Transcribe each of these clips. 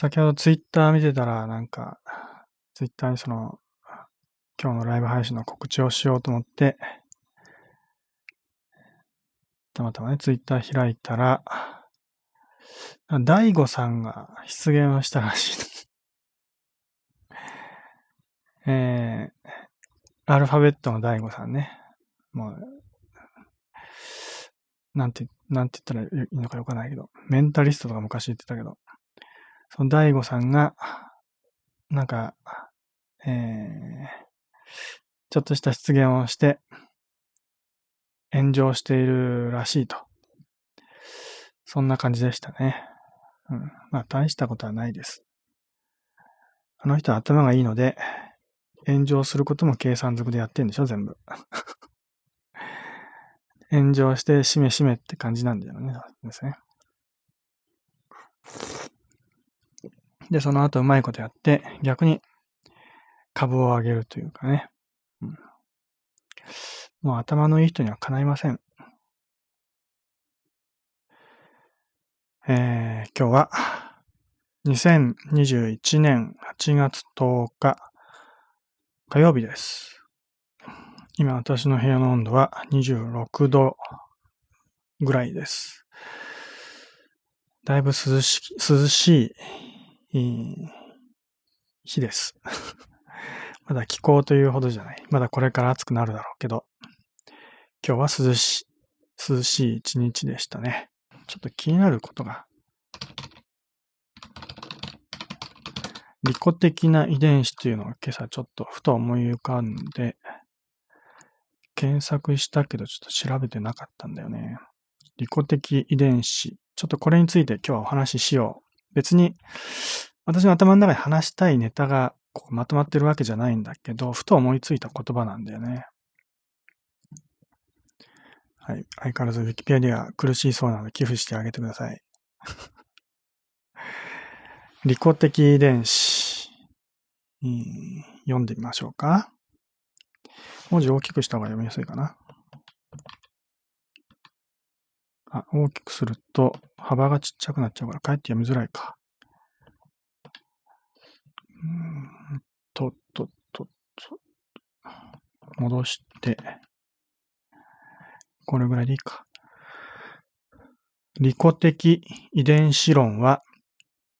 先ほどツイッター見てたら、なんか、ツイッターにその、今日のライブ配信の告知をしようと思って、たまたまね、ツイッター開いたら、大悟さんが出現をしたらしい。えー、アルファベットの大悟さんね。もう、なんて、なんて言ったらいいのかよくないけど、メンタリストとか昔言ってたけど、その大悟さんが、なんか、えー、ちょっとした出現をして、炎上しているらしいと。そんな感じでしたね。うん。まあ、大したことはないです。あの人は頭がいいので、炎上することも計算づくでやってんでしょ、全部。炎上してしめしめって感じなんだよね。ですね。で、その後うまいことやって、逆に株を上げるというかね。うん、もう頭のいい人にはかないません。えー、今日は2021年8月10日火曜日です。今私の部屋の温度は26度ぐらいです。だいぶ涼し涼しい日です。まだ気候というほどじゃない。まだこれから暑くなるだろうけど、今日は涼しい、涼しい一日でしたね。ちょっと気になることが、利己的な遺伝子というのを今朝ちょっとふと思い浮かんで、検索したけどちょっと調べてなかったんだよね。利己的遺伝子。ちょっとこれについて今日はお話ししよう。別に私の頭の中で話したいネタがこうまとまってるわけじゃないんだけど、ふと思いついた言葉なんだよね。はい。相変わらず Wikipedia 苦しいそうなので寄付してあげてください。利己的遺伝子、読んでみましょうか。文字大きくした方が読みやすいかな。あ、大きくすると幅がちっちゃくなっちゃうから、かえって読みづらいか。うんと、と、と、と、戻して、これぐらいでいいか。利己的遺伝子論は、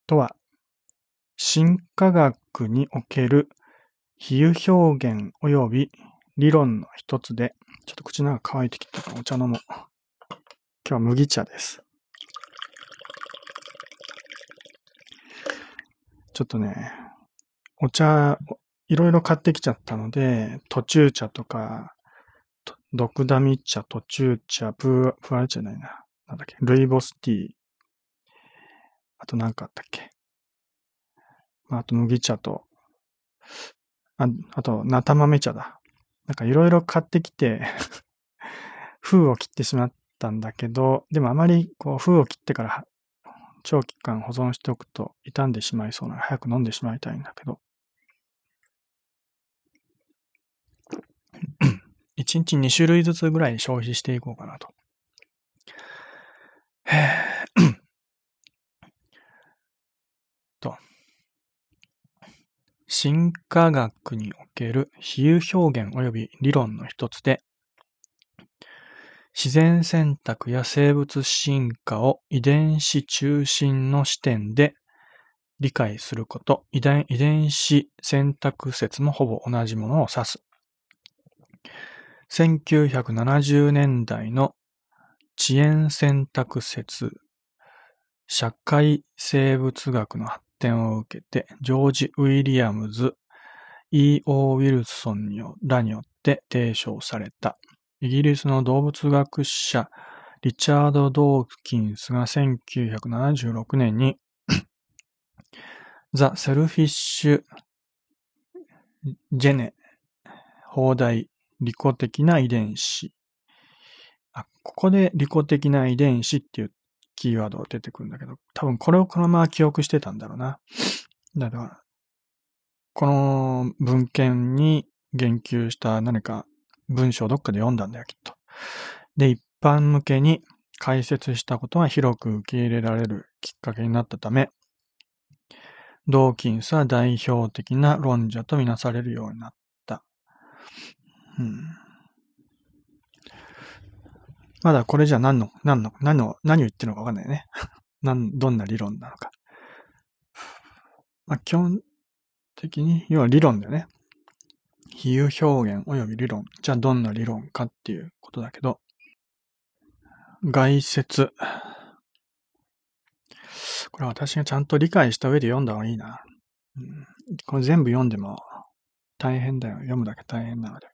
とは、進化学における比喩表現及び理論の一つで、ちょっと口の中乾いてきたからお茶飲もう。日は麦茶です。ちょっとね、お茶、いろいろ買ってきちゃったので、途中茶とか、毒ダミ茶、途中茶、プー、プアルじゃないな。なんだっけ、ルイボスティー。あと何かあったっけ。あと麦茶と、ああと、なた豆茶だ。なんかいろいろ買ってきて 封を切ってしまってたんだけど、でもあまりこう封を切ってから長期間保存しておくと傷んでしまいそうなら早く飲んでしまいたいんだけど。1日2種類ずつぐらい消費していこうかなと と。進化学における比喩表現及び理論の一つで、自然選択や生物進化を遺伝子中心の視点で理解すること、遺伝遺伝子選択説もほぼ同じものを指す。1970年代の血縁選択説、社会生物学の発展を受けて、ジョージ・ウィリアムズ、E.O. ウィルソンらによって提唱された。イギリスの動物学者、リチャード・ドーキンスが1976年に The Selfishジェネ、放題、利己的な遺伝子。あ、ここで利己的な遺伝子っていうキーワードが出てくるんだけど、多分これをこのまま記憶してたんだろうな。だから、この文献に言及した何か文章をどっかで読んだんだよ、きっと。で、一般向けに解説したことが広く受け入れられるきっかけになったため、ドーキンスは代表的な論者とみなされるようになった。うん、まだこれじゃ何の、何の、何の、何を言ってるのかわかんないよね。何、どんな理論なのか。まあ、基本的に、要は理論だよね。比喩表現及び理論。じゃあどんな理論かっていうことだけど、外説。これ私がちゃんと理解した上で読んだ方がいいな。うん、これ全部読んでも大変だよ。読むだけ大変なので。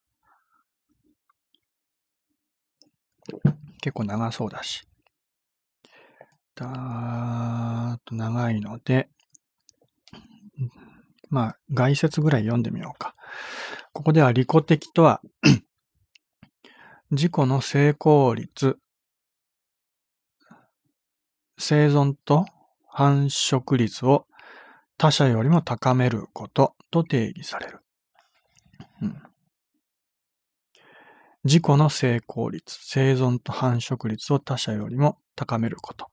結構長そうだし。だーっと長いので、まあ、外説ぐらい読んでみようか。ここでは利己的とは 自己の成功率、生存と繁殖率を他者よりも高めることと定義される。うん、自己の成功率、生存と繁殖率を他者よりも高めること。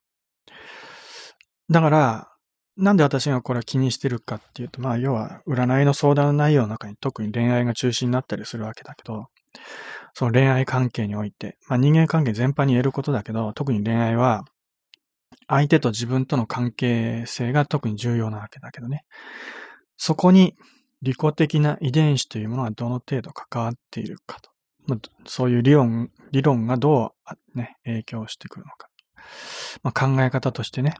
だから、なんで私がこれは気にしてるかっていうと、まあ、要は、占いの相談内容の中に特に恋愛が中心になったりするわけだけど、その恋愛関係において、まあ人間関係全般に言えることだけど、特に恋愛は、相手と自分との関係性が特に重要なわけだけどね。そこに利己的な遺伝子というものがどの程度関わっているかと。まあ、そういう理論、理論がどう、ね、影響してくるのか。まあ、考え方としてね、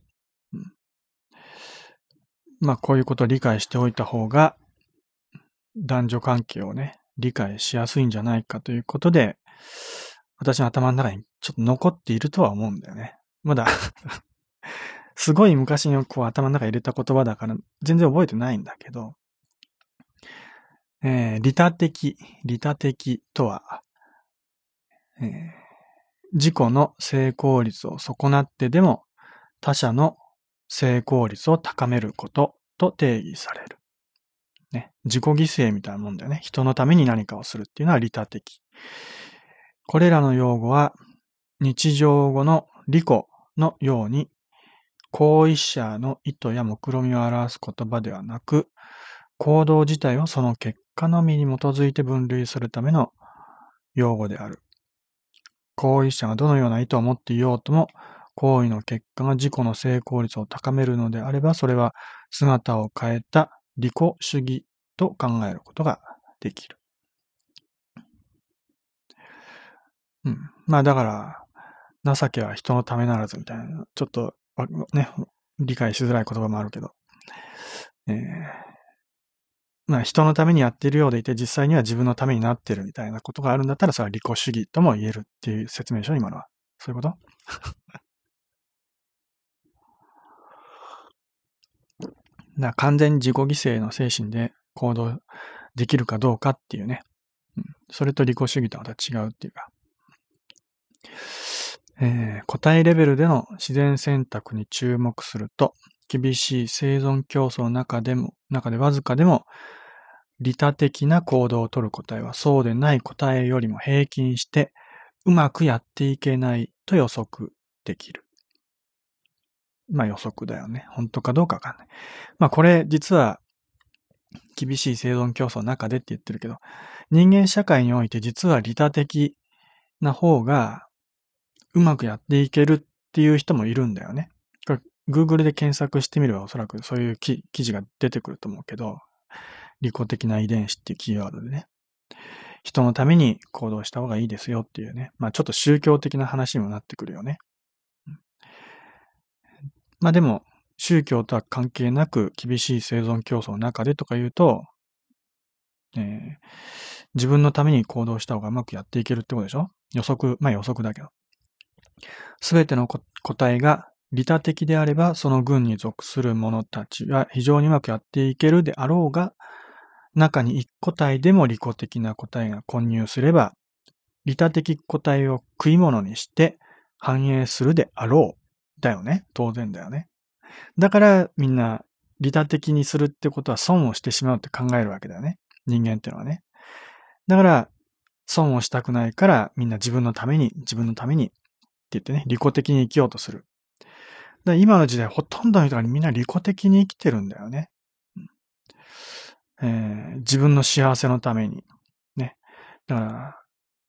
まあこういうことを理解しておいた方が、男女関係をね、理解しやすいんじゃないかということで、私の頭の中にちょっと残っているとは思うんだよね。まだ すごい昔にこう頭の中に入れた言葉だから全然覚えてないんだけど、えー、利他的、利他的とは、えー、自己の成功率を損なってでも他者の成功率を高めることと定義される。ね、自己犠牲みたいなもんだよね。人のために何かをするっていうのは利他的。これらの用語は日常語の利己のように行為者の意図や目論みを表す言葉ではなく、行動自体をその結果のみに基づいて分類するための用語である。行為者がどのような意図を持っていようとも、行為の結果が自己の成功率を高めるのであれば、それは姿を変えた利己主義と考えることができる。うん。まあだから、情けは人のためならずみたいな、ちょっとね、理解しづらい言葉もあるけど、えー、まあ人のためにやっているようでいて、実際には自分のためになっているみたいなことがあるんだったら、それは利己主義とも言えるっていう説明書、今のは。そういうこと？だ完全に自己犠牲の精神で行動できるかどうかっていうね。それと利己主義とはまた違うっていうか。えー、個体レベルでの自然選択に注目すると、厳しい生存競争の中でも、中でわずかでも、利他的な行動をとる個体はそうでない個体よりも平均してうまくやっていけないと予測できる。まあ予測だよね。本当かどうかわかんない。まあこれ実は厳しい生存競争の中でって言ってるけど、人間社会において実は利他的な方がうまくやっていけるっていう人もいるんだよね。Google で検索してみればおそらくそういう記事が出てくると思うけど、利己的な遺伝子っていうキーワードでね。人のために行動した方がいいですよっていうね。まあちょっと宗教的な話にもなってくるよね。まあでも、宗教とは関係なく厳しい生存競争の中でとか言うと、えー、自分のために行動した方がうまくやっていけるってことでしょ？予測、まあ予測だけど。すべての個体が利他的であれば、その群に属する者たちは非常にうまくやっていけるであろうが、中に一個体でも利己的な個体が混入すれば、利他的個体を食い物にして繁栄するであろう。だよね。当然だよね。だからみんな利他的にするってことは損をしてしまうって考えるわけだよね。人間ってのはね。だから損をしたくないからみんな自分のために、自分のためにって言ってね、利己的に生きようとする。だ今の時代ほとんどの人がみんな利己的に生きてるんだよね。えー、自分の幸せのために、ね。だから、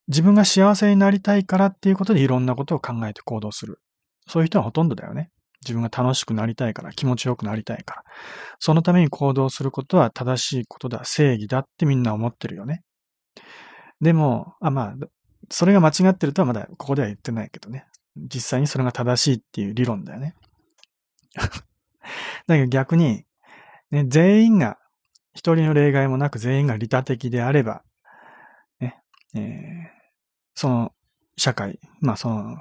自分が幸せになりたいからっていうことでいろんなことを考えて行動する。そういう人はほとんどだよね。自分が楽しくなりたいから、気持ちよくなりたいから。そのために行動することは正しいことだ、正義だってみんな思ってるよね。でも、あ、まあ、それが間違ってるとはまだここでは言ってないけどね。実際にそれが正しいっていう理論だよね。だけど逆に、ね、全員が、一人の例外もなく全員が利他的であれば、ね、えー、その社会、まあその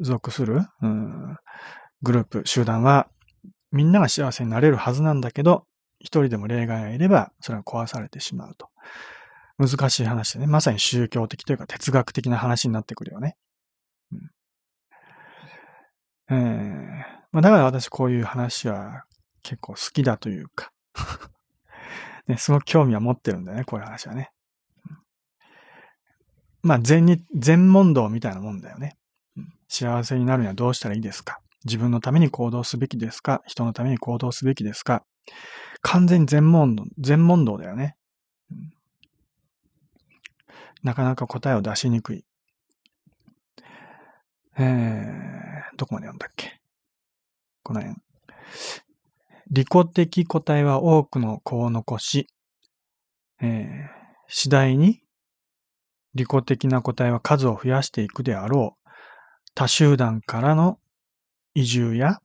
属する、うん、グループ、集団は、みんなが幸せになれるはずなんだけど、一人でも例外がいれば、それが壊されてしまうと。難しい話でね、まさに宗教的というか哲学的な話になってくるよね。うん、えー、まあ、だから私こういう話は結構好きだというか ね、すごく興味は持ってるんだよね、こういう話はね。まあ、禅に、禅問答みたいなもんだよね。幸せになるにはどうしたらいいですか？自分のために行動すべきですか？人のために行動すべきですか？完全に全問答、全問答だよね、なかなか答えを出しにくい。えー、どこまで読んだっけ？この辺。利己的答えは多くの子を残し、えー、次第に利己的な答えは数を増やしていくであろう。他集団からの移住や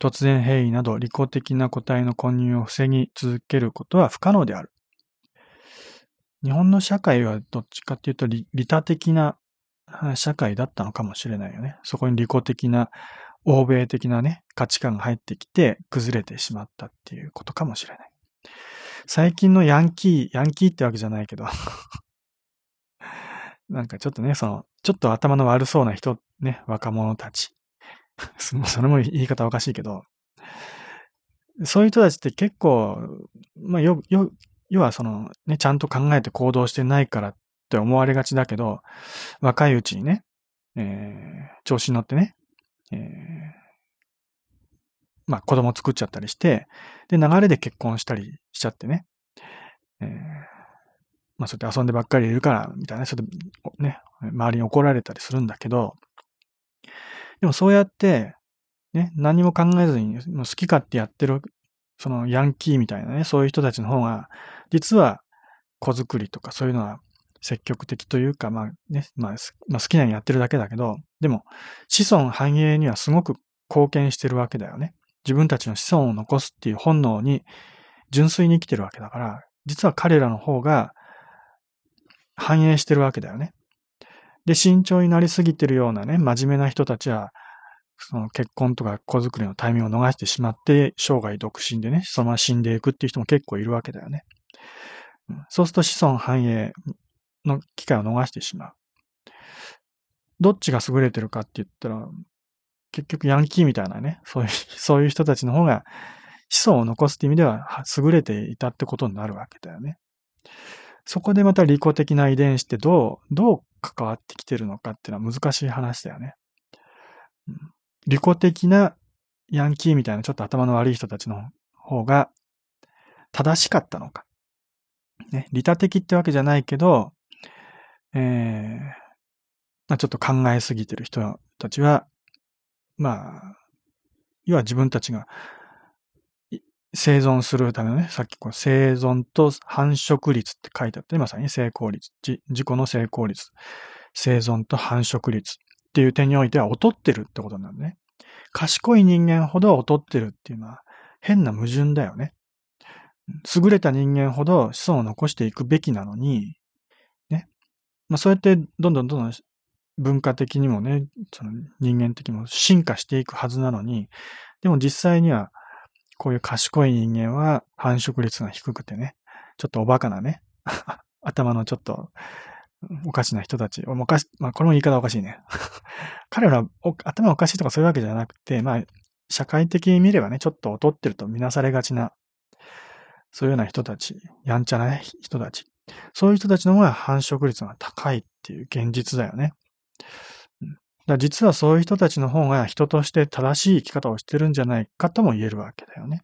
突然変異など利己的な個体の混入を防ぎ続けることは不可能である。日本の社会はどっちかっていうと利他的な社会だったのかもしれないよね。そこに利己的な欧米的なね、価値観が入ってきて崩れてしまったっていうことかもしれない。最近のヤンキー、ヤンキーってわけじゃないけど なんかちょっとね、その、ちょっと頭の悪そうな人、ね、若者たち。それも言い方おかしいけど、そういう人たちって結構、まあ、よ、よ、要はその、ね、ちゃんと考えて行動してないからって思われがちだけど、若いうちにね、えー、調子に乗ってね、えー、まあ子供作っちゃったりして、で、流れで結婚したりしちゃってね、えー、まあそうやって遊んでばっかりいるから、みたいな、それでね、周りに怒られたりするんだけど、でもそうやって、ね、何も考えずに好き勝手やってる、そのヤンキーみたいなね、そういう人たちの方が、実は子作りとかそういうのは積極的というか、まあね、まあ、まあ、好きなようにやってるだけだけど、でも子孫繁栄にはすごく貢献してるわけだよね。自分たちの子孫を残すっていう本能に純粋に生きてるわけだから、実は彼らの方が反映してるわけだよね。で、慎重になりすぎてるようなね、真面目な人たちは、その結婚とか子作りのタイミングを逃してしまって、生涯独身でね、そのまま死んでいくっていう人も結構いるわけだよね。そうすると子孫繁栄の機会を逃してしまう。どっちが優れてるかって言ったら、結局ヤンキーみたいなね、そういう、そういう人たちの方が子孫を残すって意味では優れていたってことになるわけだよね。そこでまた利己的な遺伝子ってどう、どう関わってきてるのかっていうのは難しい話だよね。利己的なヤンキーみたいなちょっと頭の悪い人たちの方が正しかったのか。ね、利他的ってわけじゃないけど、えー、まあ、ちょっと考えすぎてる人たちは、まあ、要は自分たちが生存するためのね、さっきこう生存と繁殖率って書いてあって、まさに成功率、自己の成功率、生存と繁殖率っていう点においては劣ってるってことなんでね。賢い人間ほど劣ってるっていうのは変な矛盾だよね。優れた人間ほど子孫を残していくべきなのに、ね。まあそうやってどんどんどんどん文化的にもね、その人間的にも進化していくはずなのに、でも実際にはこういう賢い人間は繁殖率が低くてね、ちょっとおバカなね、頭のちょっとおかしな人たち、おかし、まあこれも言い方おかしいね。彼ら頭おかしいとかそういうわけじゃなくて、まあ社会的に見ればね、ちょっと劣ってるとみなされがちな、そういうような人たち、やんちゃな人たち、そういう人たちの方が繁殖率が高いっていう現実だよね。だ実はそういう人たちの方が人として正しい生き方をしてるんじゃないかとも言えるわけだよね。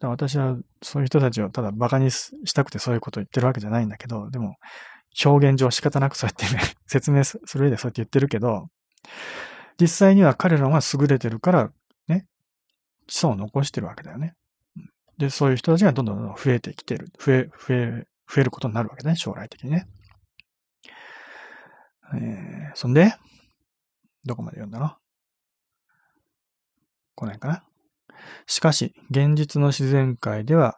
だ私はそういう人たちをただ馬鹿にしたくてそういうことを言ってるわけじゃないんだけど、でも表現上仕方なくそうやってね、説明する上でそうやって言ってるけど、実際には彼らは優れてるから、ね、子孫を残してるわけだよね。で、そういう人たちがどんどんどん増えてきてる。増え、増え、増えることになるわけだね、将来的にね。えー、そんで、どこまで読んだの？来ないかな？しかし、現実の自然界では、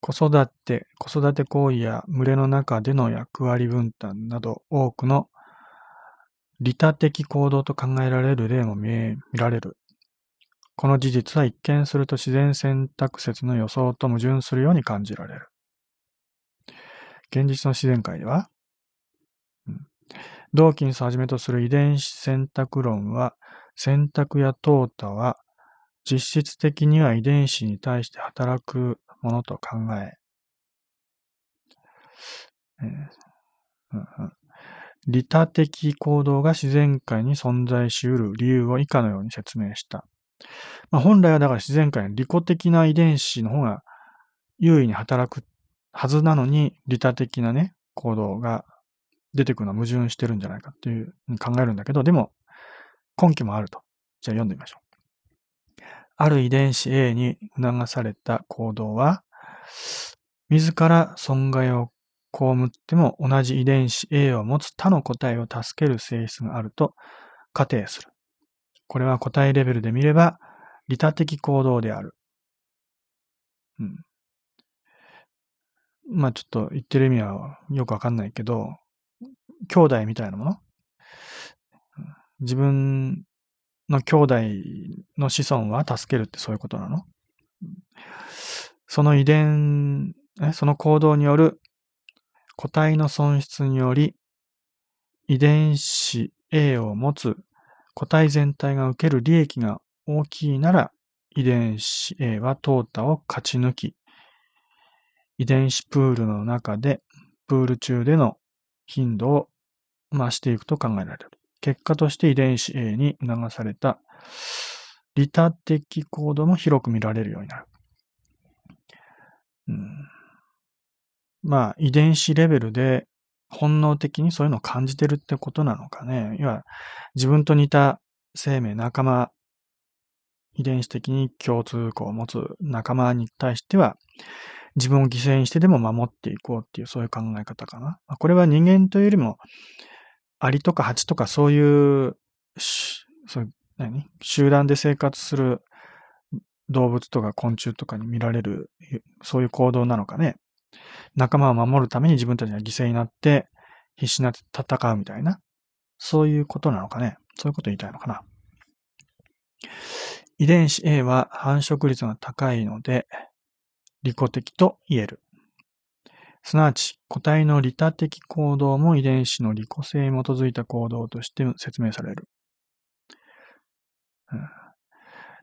子育て、子育て行為や群れの中での役割分担など多くの利他的行動と考えられる例も見られる。この事実は一見すると自然選択説の予想と矛盾するように感じられる。現実の自然界では、うん、ドーキンスをはじめとする遺伝子選択論は、選択や淘汰は実質的には遺伝子に対して働くものと考え、えーうんうん、利他的行動が自然界に存在し得る理由を以下のように説明した。まあ、本来はだから自然界の利己的な遺伝子の方が優位に働くはずなのに、利他的なね、行動が出てくるのは矛盾してるんじゃないかっていう考えるんだけど、でも根拠もあると。じゃあ読んでみましょう。ある遺伝子 A に促された行動は、自ら損害を被っても同じ遺伝子 A を持つ他の個体を助ける性質があると仮定する。これは個体レベルで見れば利他的行動である。うん。まあちょっと言ってる意味はよくわかんないけど、兄弟みたいなもの？自分の兄弟の子孫は助けるってそういうことなの？その遺伝、その行動による個体の損失により、遺伝子 A を持つ個体全体が受ける利益が大きいなら、遺伝子 A は淘汰を勝ち抜き、遺伝子プールの中で、プール中での頻度を増していくと考えられる。結果として遺伝子 A に促された利他的行動も広く見られるようになる。うん、まあ、遺伝子レベルで本能的にそういうのを感じてるってことなのかね。要は、自分と似た生命、仲間、遺伝子的に共通項を持つ仲間に対しては、自分を犠牲にしてでも守っていこうっていう、そういう考え方かな。これは人間というよりも、アリとかハチとかそういう、そう何？集団で生活する動物とか昆虫とかに見られる、そういう行動なのかね。仲間を守るために自分たちが犠牲になって、必死になって戦うみたいな。そういうことなのかね。そういうこと言いたいのかな。遺伝子 A は繁殖率が高いので、利己的と言える。すなわち、個体の利他的行動も遺伝子の利己性に基づいた行動として説明される。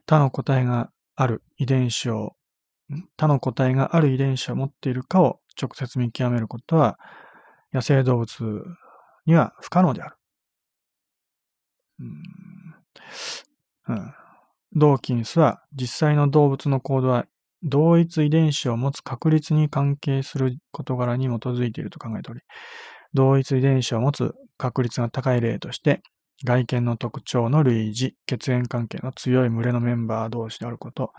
他の個体がある遺伝子を、他の個体がある遺伝子を持っているかを直接見極めることは、野生動物には不可能である。うん、ドーキンスは実際の動物の行動は同一遺伝子を持つ確率に関係する事柄に基づいていると考えており、同一遺伝子を持つ確率が高い例として、外見の特徴の類似、血縁関係の強い群れのメンバー同士であること、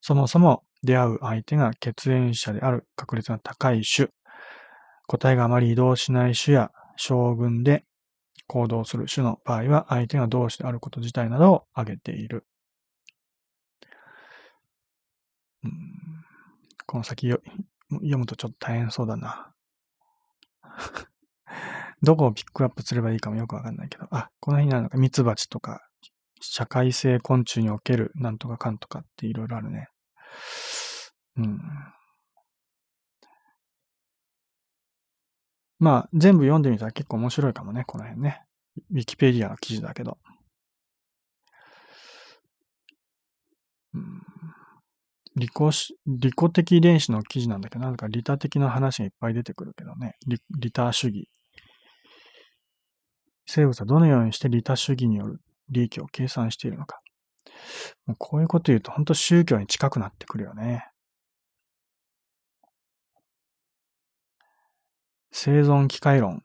そもそも出会う相手が血縁者である確率が高い種、個体があまり移動しない種や将軍で行動する種の場合は相手が同士であること自体などを挙げている。うん、この先読むとちょっと大変そうだな。どこをピックアップすればいいかもよくわかんないけど、あ、この辺にあるのか、ミツバチとか、社会性昆虫におけるなんとかかんとかっていろいろあるね。うん。まあ、全部読んでみたら結構面白いかもね、この辺ね。ウィキペディアの記事だけど。うん利己、利己的遺伝子の記事なんだけど、なんか利他的な話がいっぱい出てくるけどね。利利他主義。生物はどのようにして利他主義による利益を計算しているのか。もうこういうこと言うと、本当宗教に近くなってくるよね。生存機械論。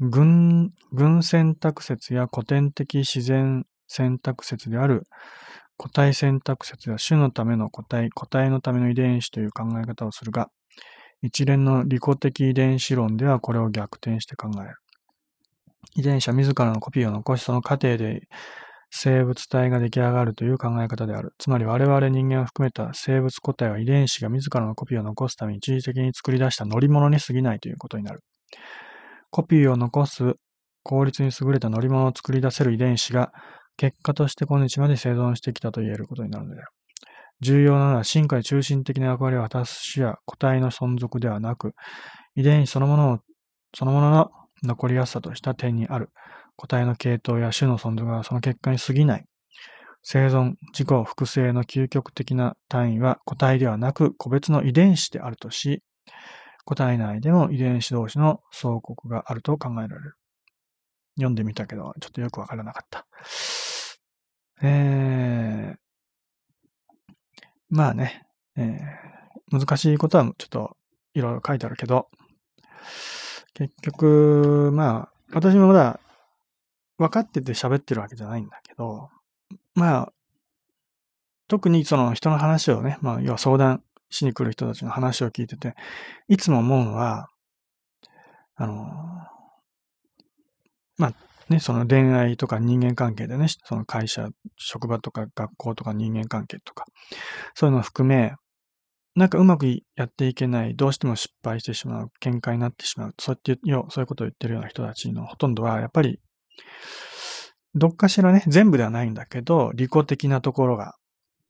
群、群選択説や古典的自然選択説である個体選択説や種のための個体、個体のための遺伝子という考え方をするが、一連の利己的遺伝子論ではこれを逆転して考える。遺伝子は自らのコピーを残し、その過程で生物体が出来上がるという考え方である。つまり我々人間を含めた生物個体は遺伝子が自らのコピーを残すために一時的に作り出した乗り物に過ぎないということになる。コピーを残す効率に優れた乗り物を作り出せる遺伝子が結果として今日まで生存してきたと言えることになるのである。重要なのは進化で中心的な役割を果たす種や個体の存続ではなく、遺伝子そのものを、そのものの残りやすさとした点にある。個体の系統や種の存続がその結果に過ぎない。生存、自己、複製の究極的な単位は個体ではなく個別の遺伝子であるとし、個体内でも遺伝子同士の相国があると考えられる。読んでみたけど、ちょっとよくわからなかった。えー、まあね、えー、難しいことはちょっといろいろ書いてあるけど、結局、まあ、私もまだ分かってて喋ってるわけじゃないんだけど、まあ、特にその人の話をね、まあ、要は相談しに来る人たちの話を聞いてて、いつも思うのは、あの、まあ、ね、その恋愛とか人間関係でね、その会社、職場とか学校とか人間関係とか、そういうのを含め、なんかうまくやっていけない、どうしても失敗してしまう、喧嘩になってしまう、そうやってよ、そういうことを言ってるような人たちのほとんどは、やっぱり、どっかしらね、全部ではないんだけど、利己的なところが、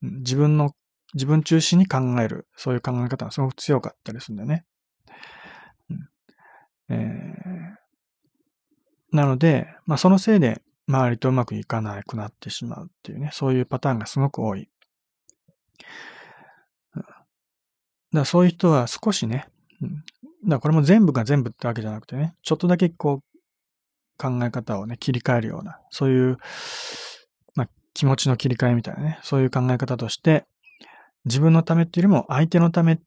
自分の、自分中心に考える、そういう考え方がすごく強かったりするんだよね。うん、えー。なので、まあそのせいで周りとうまくいかなくなってしまうっていうね、そういうパターンがすごく多い。だからそういう人は少しね、うん、だこれも全部が全部ってわけじゃなくてね、ちょっとだけこう考え方をね、切り替えるような、そういう、まあ、気持ちの切り替えみたいなね、そういう考え方として、自分のためっていうよりも相手のためっ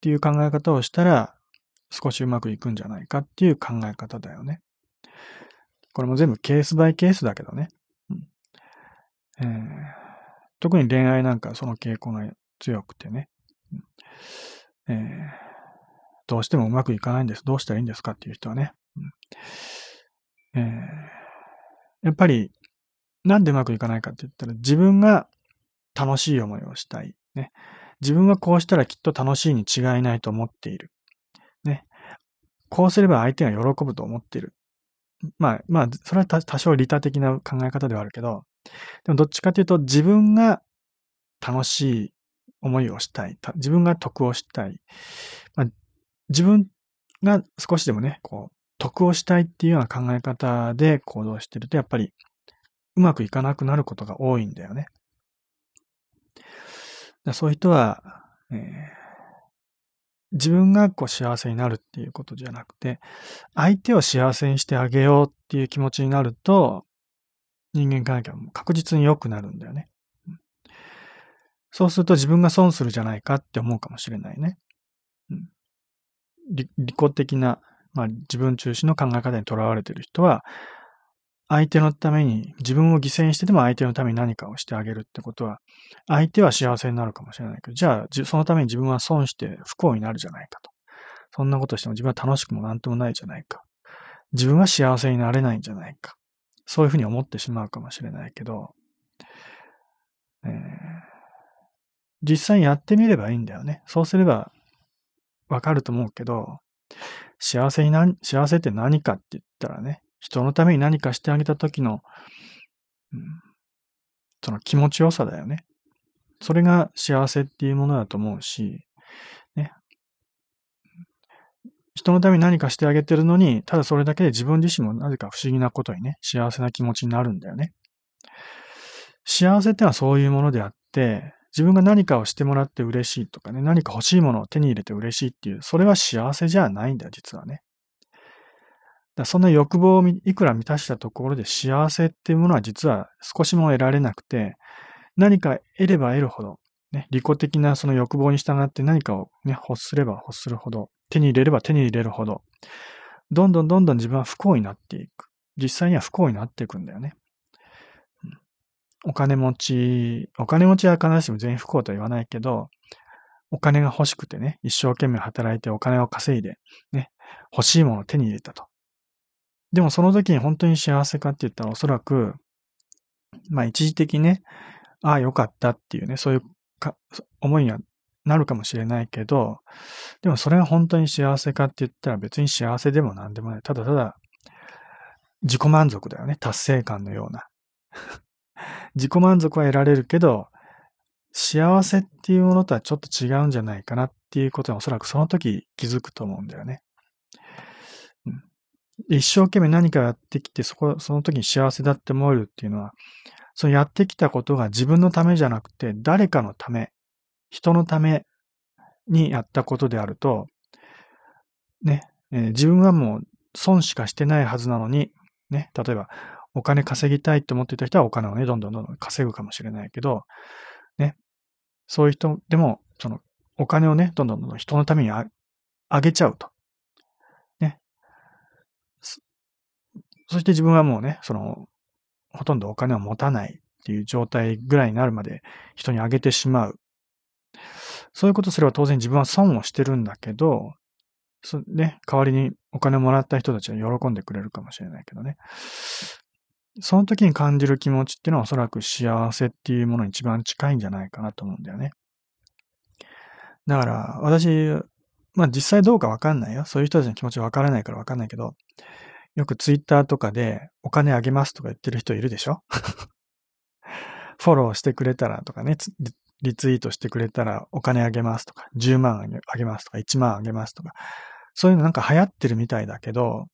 ていう考え方をしたら、少しうまくいくんじゃないかっていう考え方だよね。これも全部ケースバイケースだけどね。うんえー、特に恋愛なんかその傾向が強くてね、えー、どうしてもうまくいかないんです。どうしたらいいんですかっていう人はね。うんえー、やっぱり、なんでうまくいかないかって言ったら、自分が楽しい思いをしたい。ね。自分はこうしたらきっと楽しいに違いないと思っている。ね。こうすれば相手が喜ぶと思っている。まあ、まあ、それは多少利他的な考え方ではあるけど、でもどっちかというと自分が楽しい思いをしたい。自分が得をしたい。まあ、自分が少しでもね、こう、得をしたいっていうような考え方で行動してると、やっぱりうまくいかなくなることが多いんだよね。そういう人は、えー自分がこう幸せになるっていうことじゃなくて、相手を幸せにしてあげようっていう気持ちになると、人間関係は確実に良くなるんだよね。そうすると自分が損するじゃないかって思うかもしれないね。うん、利己的な、まあ、自分中心の考え方にとらわれている人は、相手のために、自分を犠牲にしてでも相手のために何かをしてあげるってことは、相手は幸せになるかもしれないけど、じゃあ、そのために自分は損して不幸になるじゃないかと。そんなことしても自分は楽しくもなんともないじゃないか。自分は幸せになれないんじゃないか。そういうふうに思ってしまうかもしれないけど、えー、実際にやってみればいいんだよね。そうすればわかると思うけど、幸せにな、幸せって何かって言ったらね、人のために何かしてあげた時の、うん、その気持ちよさだよね。それが幸せっていうものだと思うし、ね。人のために何かしてあげてるのに、ただそれだけで自分自身もなぜか不思議なことにね、幸せな気持ちになるんだよね。幸せってのはそういうものであって、自分が何かをしてもらって嬉しいとかね、何か欲しいものを手に入れて嬉しいっていう、それは幸せじゃないんだよ、実はね。だそんな欲望をいくら満たしたところで幸せっていうものは実は少しも得られなくて、何か得れば得るほど、ね、利己的なその欲望に従って何かをね、欲すれば欲するほど、手に入れれば手に入れるほど、どんどんどんどん自分は不幸になっていく。実際には不幸になっていくんだよね。お金持ち、お金持ちは必ずしも全員不幸とは言わないけど、お金が欲しくてね、一生懸命働いてお金を稼いで、ね、欲しいものを手に入れたと。でもその時に本当に幸せかって言ったらおそらく、まあ一時的ね、ああよかったっていうね、そういうか思いにはなるかもしれないけど、でもそれが本当に幸せかって言ったら別に幸せでも何でもない。ただただ自己満足だよね。達成感のような。自己満足は得られるけど、幸せっていうものとはちょっと違うんじゃないかなっていうことはおそらくその時気づくと思うんだよね。一生懸命何かやってきて、そこ、その時に幸せだって思えるっていうのは、そのやってきたことが自分のためじゃなくて、誰かのため、人のためにやったことであると、ね、えー、自分はもう損しかしてないはずなのに、ね、例えば、お金稼ぎたいと思っていた人はお金をね、どんどんどんどん稼ぐかもしれないけど、ね、そういう人でも、その、お金をね、どんどんどんどん人のためにあげちゃうと。ね。そして自分はもうね、その、ほとんどお金を持たないっていう状態ぐらいになるまで人にあげてしまう。そういうことすれば当然自分は損をしてるんだけど、そね、代わりにお金をもらった人たちは喜んでくれるかもしれないけどね。その時に感じる気持ちっていうのはおそらく幸せっていうものに一番近いんじゃないかなと思うんだよね。だから、私、まあ実際どうかわかんないよ。そういう人たちの気持ちわからないからわかんないけど、よくツイッターとかでお金あげますとか言ってる人いるでしょ？フォローしてくれたらとかね、リツイートしてくれたらお金あげますとか、10万あげますとか、1万あげますとか、そういうのなんか流行ってるみたいだけど、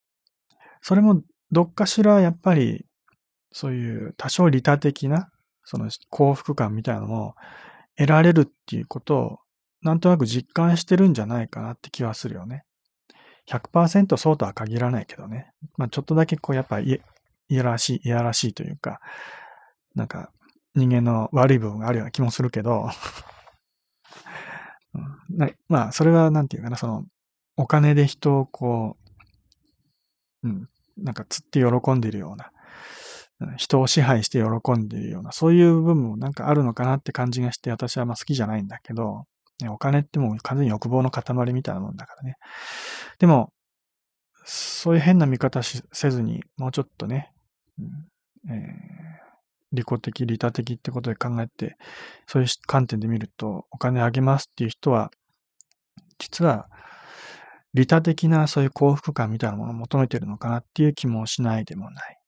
それもどっかしらやっぱりそういう多少利他的な、その幸福感みたいなのも得られるっていうことを、なんとなく実感してるんじゃないかなって気はするよね。100%そうとは限らないけどね。まあちょっとだけこうやっぱいいやらしい、いやらしいというか、なんか人間の悪い部分があるような気もするけど、まあそれはなんていうかな、そのお金で人をこう、うん、なんか釣って喜んでいるような、人を支配して喜んでいるような、そういう部分もなんかあるのかなって感じがして、私はまあ好きじゃないんだけど、ね、お金ってもう完全に欲望の塊みたいなもんだからね。でも、そういう変な見方せずに、もうちょっとね、うんえー、利己的、利他的ってことで考えて、そういう観点で見ると、お金あげますっていう人は、実は、利他的なそういう幸福感みたいなものを求めてるのかなっていう気もしないでもない。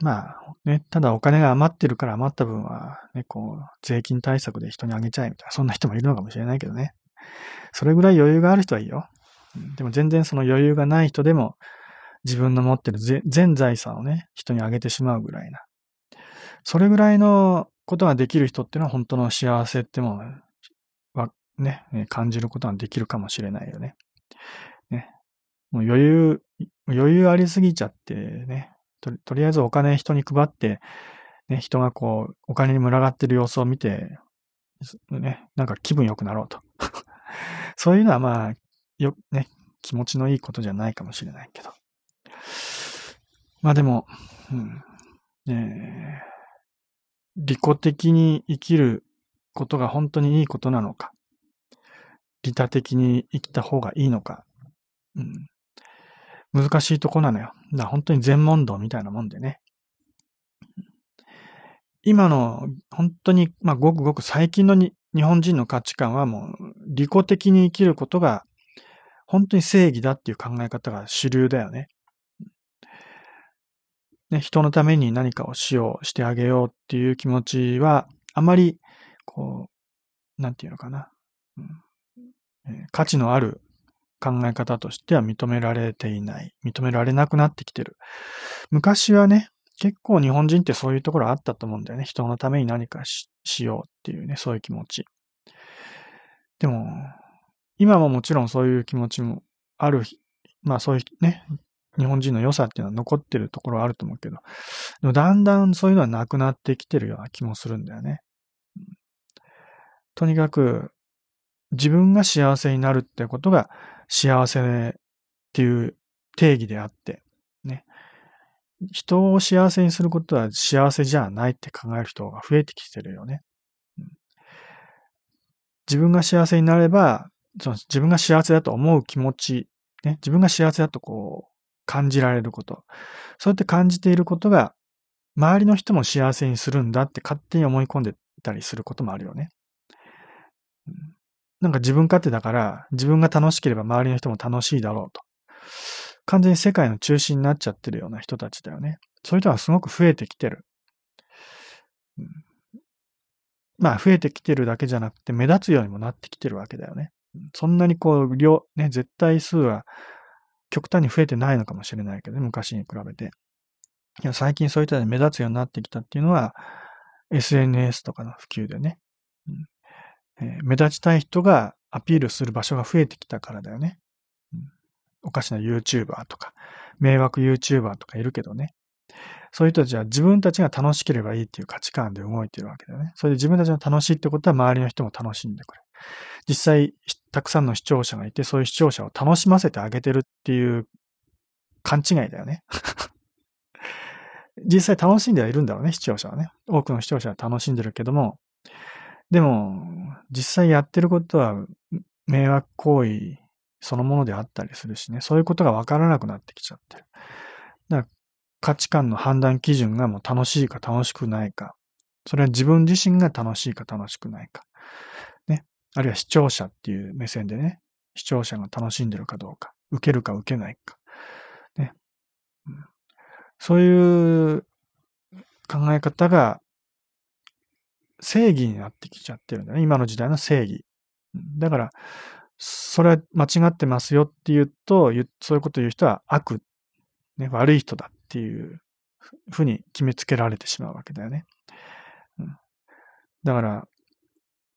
まあ、ね、ただお金が余ってるから余った分は、ね、こう、税金対策で人にあげちゃえみたいな、そんな人もいるのかもしれないけどね。それぐらい余裕がある人はいいよ。でも全然その余裕がない人でも、自分の持ってる全財産をね、人にあげてしまうぐらいな。それぐらいのことができる人っていうのは本当の幸せってものはね、感じることができるかもしれないよね。ね。もう余裕、余裕ありすぎちゃってね、ととりあえずお金人に配って、ね、人がこう、お金に群がってる様子を見て、ね、なんか気分良くなろうと。そういうのはまあ、よ、ね、気持ちのいいことじゃないかもしれないけど。まあでも、うん、え利己的に生きることが本当にいいことなのか、利他的に生きた方がいいのか、うん、難しいとこなのよ。だ本当に全問答みたいなもんでね。今の本当に、まあ、ごくごく最近の日本人の価値観はもう利己的に生きることが本当に正義だっていう考え方が主流だよね。ね人のために何かをしよう、してあげようっていう気持ちはあまり、こう、なんていうのかな。うん価値のある考え方としては認められていない。認められなくなってきてる。昔はね、結構日本人ってそういうところあったと思うんだよね。人のために何かしようっていうね、そういう気持ち。でも、今ももちろんそういう気持ちもある、まあそういうね、日本人の良さっていうのは残ってるところはあると思うけど、でもだんだんそういうのはなくなってきてるような気もするんだよね。とにかく自分が幸せになるってことが幸せっていう定義であって、ね。人を幸せにすることは幸せじゃないって考える人が増えてきてるよね。自分が幸せになれば、その自分が幸せだと思う気持ち、ね、自分が幸せだとこう感じられること、そうやって感じていることが周りの人も幸せにするんだって勝手に思い込んでたりすることもあるよね。なんか自分勝手だから自分が楽しければ周りの人も楽しいだろうと。完全に世界の中心になっちゃってるような人たちだよね。そういう人はすごく増えてきてる。うん、まあ増えてきてるだけじゃなくて目立つようにもなってきてるわけだよね。そんなにこう、量、ね、絶対数は極端に増えてないのかもしれないけどね、昔に比べて。いや最近そういったで目立つようになってきたっていうのは、SNS とかの普及でね、うんえー、目立ちたい人がアピールする場所が増えてきたからだよね。うん、おかしな YouTuber とか、迷惑 YouTuber とかいるけどね。そういう人たちは自分たちが楽しければいいっていう価値観で動いてるわけだよね。それで自分たちが楽しいってことは周りの人も楽しんでくれる。実際、たくさんの視聴者がいて、そういう視聴者を楽しませてあげてるっていう勘違いだよね。実際楽しんではいるんだろうね、視聴者はね。多くの視聴者は楽しんでるけども、でも、実際やってることは迷惑行為そのものであったりするしね、そういうことがわからなくなってきちゃってる。だから価値観の判断基準がもう楽しいか楽しくないか、それは自分自身が楽しいか楽しくないか。ね。あるいは視聴者っていう目線でね、視聴者が楽しんでるかどうか、受けるか受けないか。ね。うん、そういう考え方が正義になってきちゃってるんだね。今の時代の正義。だから、それは間違ってますよって言うと、そういうことを言う人は悪、ね、悪い人だっていうふうに決めつけられてしまうわけだよね。うん、だから、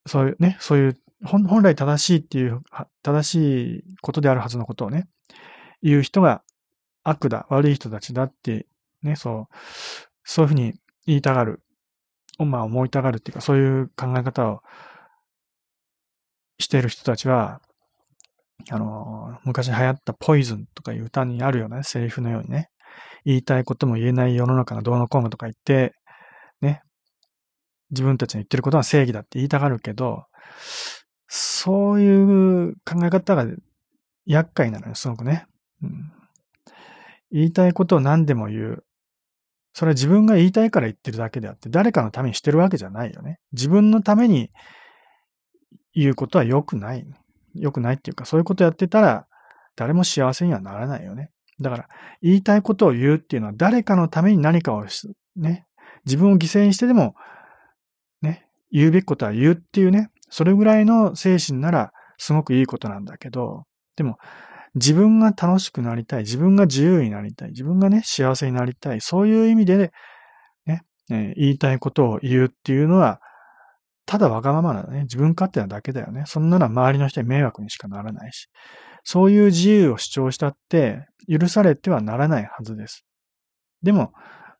そういうね、そういう本来正しいっていう、正しいことであるはずのことをね、言う人が悪だ、悪い人たちだって、ね、そう、そういうふうに言いたがる、まあ思いたがるっていうか、そういう考え方をしている人たちは、あの、昔流行ったポイズンとかいう歌にあるような、ね、セリフのようにね、言いたいことも言えない世の中がどうのこうのとか言って、ね、自分たちの言ってることは正義だって言いたがるけど、そういう考え方が厄介なのよ、すごくね。うん、言いたいことを何でも言う。それは自分が言いたいから言ってるだけであって、誰かのためにしてるわけじゃないよね。自分のために言うことは良くない。良くないっていうか、そういうことやってたら、誰も幸せにはならないよね。だから、言いたいことを言うっていうのは、誰かのために何かをね、自分を犠牲にしてでも、ね、言うべきことは言うっていうね、それぐらいの精神なら、すごくいいことなんだけど、でも、自分が楽しくなりたい、自分が自由になりたい、自分がね、幸せになりたい、そういう意味でね、ね、え言いたいことを言うっていうのは、ただわがままなね、自分勝手なだけだよね。そんなのは周りの人に迷惑にしかならないし。そういう自由を主張したって、許されてはならないはずです。でも、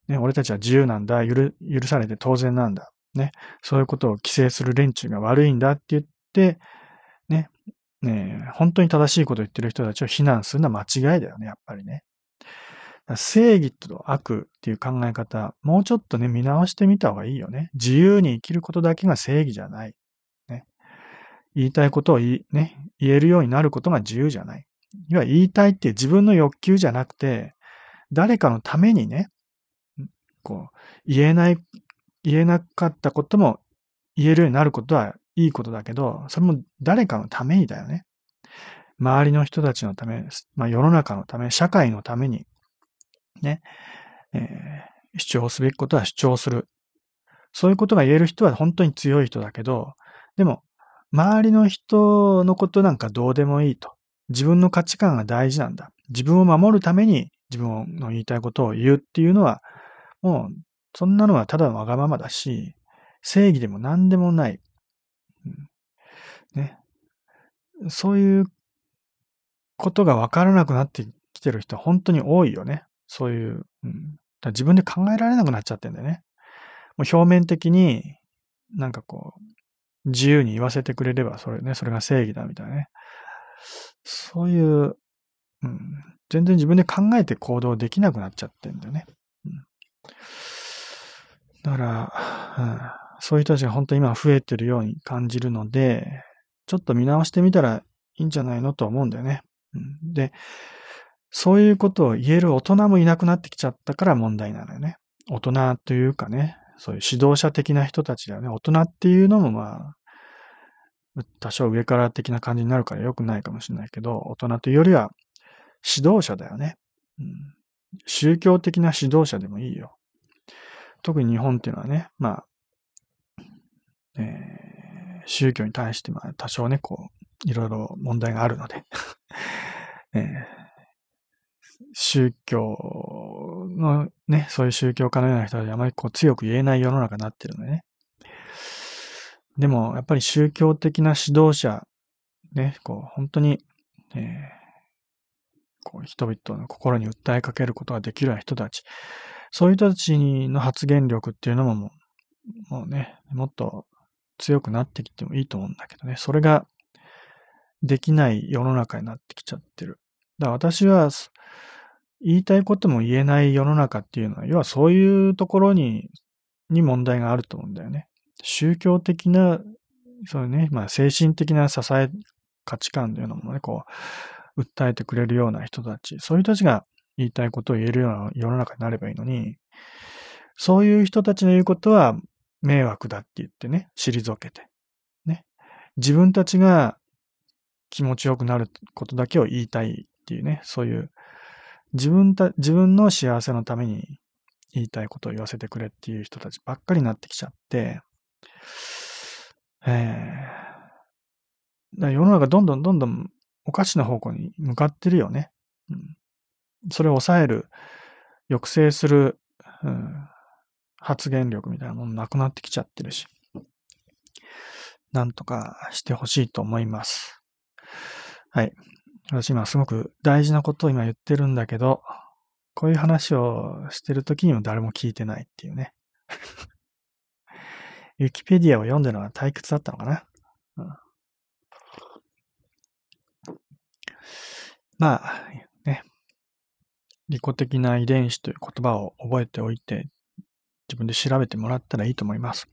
ね、俺たちは自由なんだ、許されて当然なんだ。ね、そういうことを規制する連中が悪いんだって言って、ね、本当に正しいことを言ってる人たちを非難するのは間違いだよね、やっぱりね。正義と悪っていう考え方、もうちょっとね、見直してみた方がいいよね。自由に生きることだけが正義じゃない。ね。言いたいことを言、ね、言えるようになることが自由じゃない。要は言いたいって自分の欲求じゃなくて、誰かのためにね、こう、言えない、言えなかったことも言えるようになることはいいことだけど、それも誰かのためにだよね。周りの人たちのため、まあ、世の中のため、社会のためにね、えー、主張すべきことは主張する。そういうことが言える人は本当に強い人だけど、でも、周りの人のことなんかどうでもいいと。自分の価値観が大事なんだ。自分を守るために自分の言いたいことを言うっていうのは、もう、そんなのはただのわがままだし、正義でも何でもない。ね。そういうことがわからなくなってきてる人は本当に多いよね。そういう、うん、だ自分で考えられなくなっちゃってんだよね。もう表面的になんかこう、自由に言わせてくれれば、それね、それが正義だみたいなね。そういう、うん、全然自分で考えて行動できなくなっちゃってんだよね。うん、だから、うん、そういう人たちが本当に今増えてるように感じるので、ちょっと見直してみたらいいんじゃないのと思うんだよね。で、そういうことを言える大人もいなくなってきちゃったから問題なのよね。大人というかね、そういう指導者的な人たちだよね。大人っていうのもまあ、多少上から的な感じになるから良くないかもしれないけど、大人というよりは指導者だよね。うん、宗教的な指導者でもいいよ。特に日本っていうのはね、まあ、えー、宗教に対してまあ多少ね、こう、いろいろ問題があるので えー宗教のね、そういう宗教家のような人たちはあまりこう強く言えない世の中になってるのでね。でも、やっぱり宗教的な指導者、ね、こう、本当に、えー、こう人々の心に訴えかけることができるような人たち、そういう人たちの発言力っていうのももう、もうね、もっと強くなってきてもいいと思うんだけどね、それができない世の中になってきちゃってる。だから私は、言いたいことも言えない世の中っていうのは、要はそういうところに、に問題があると思うんだよね。宗教的な、そうね、まあ精神的な支え、価値観というのもね、こう、訴えてくれるような人たち、そういう人たちが言いたいことを言えるような世の中になればいいのに、そういう人たちの言うことは迷惑だって言ってね、退けて、ね。自分たちが気持ちよくなることだけを言いたいっていうね、そういう自分た、自分の幸せのために言いたいことを言わせてくれっていう人たちばっかりになってきちゃって、えー、だ世の中どんどんどんどんおかしな方向に向かってるよね。うん、それを抑える、抑制する、うん、発言力みたいなものなくなってきちゃってるし、なんとかしてほしいと思います。はい。私今すごく大事なことを今言ってるんだけど、こういう話をしてる時にも誰も聞いてないっていうね。ウィキペディアを読んでるのが退屈だったのかな。うん、まあ、ね。利己的な遺伝子という言葉を覚えておいて、自分で調べてもらったらいいと思います。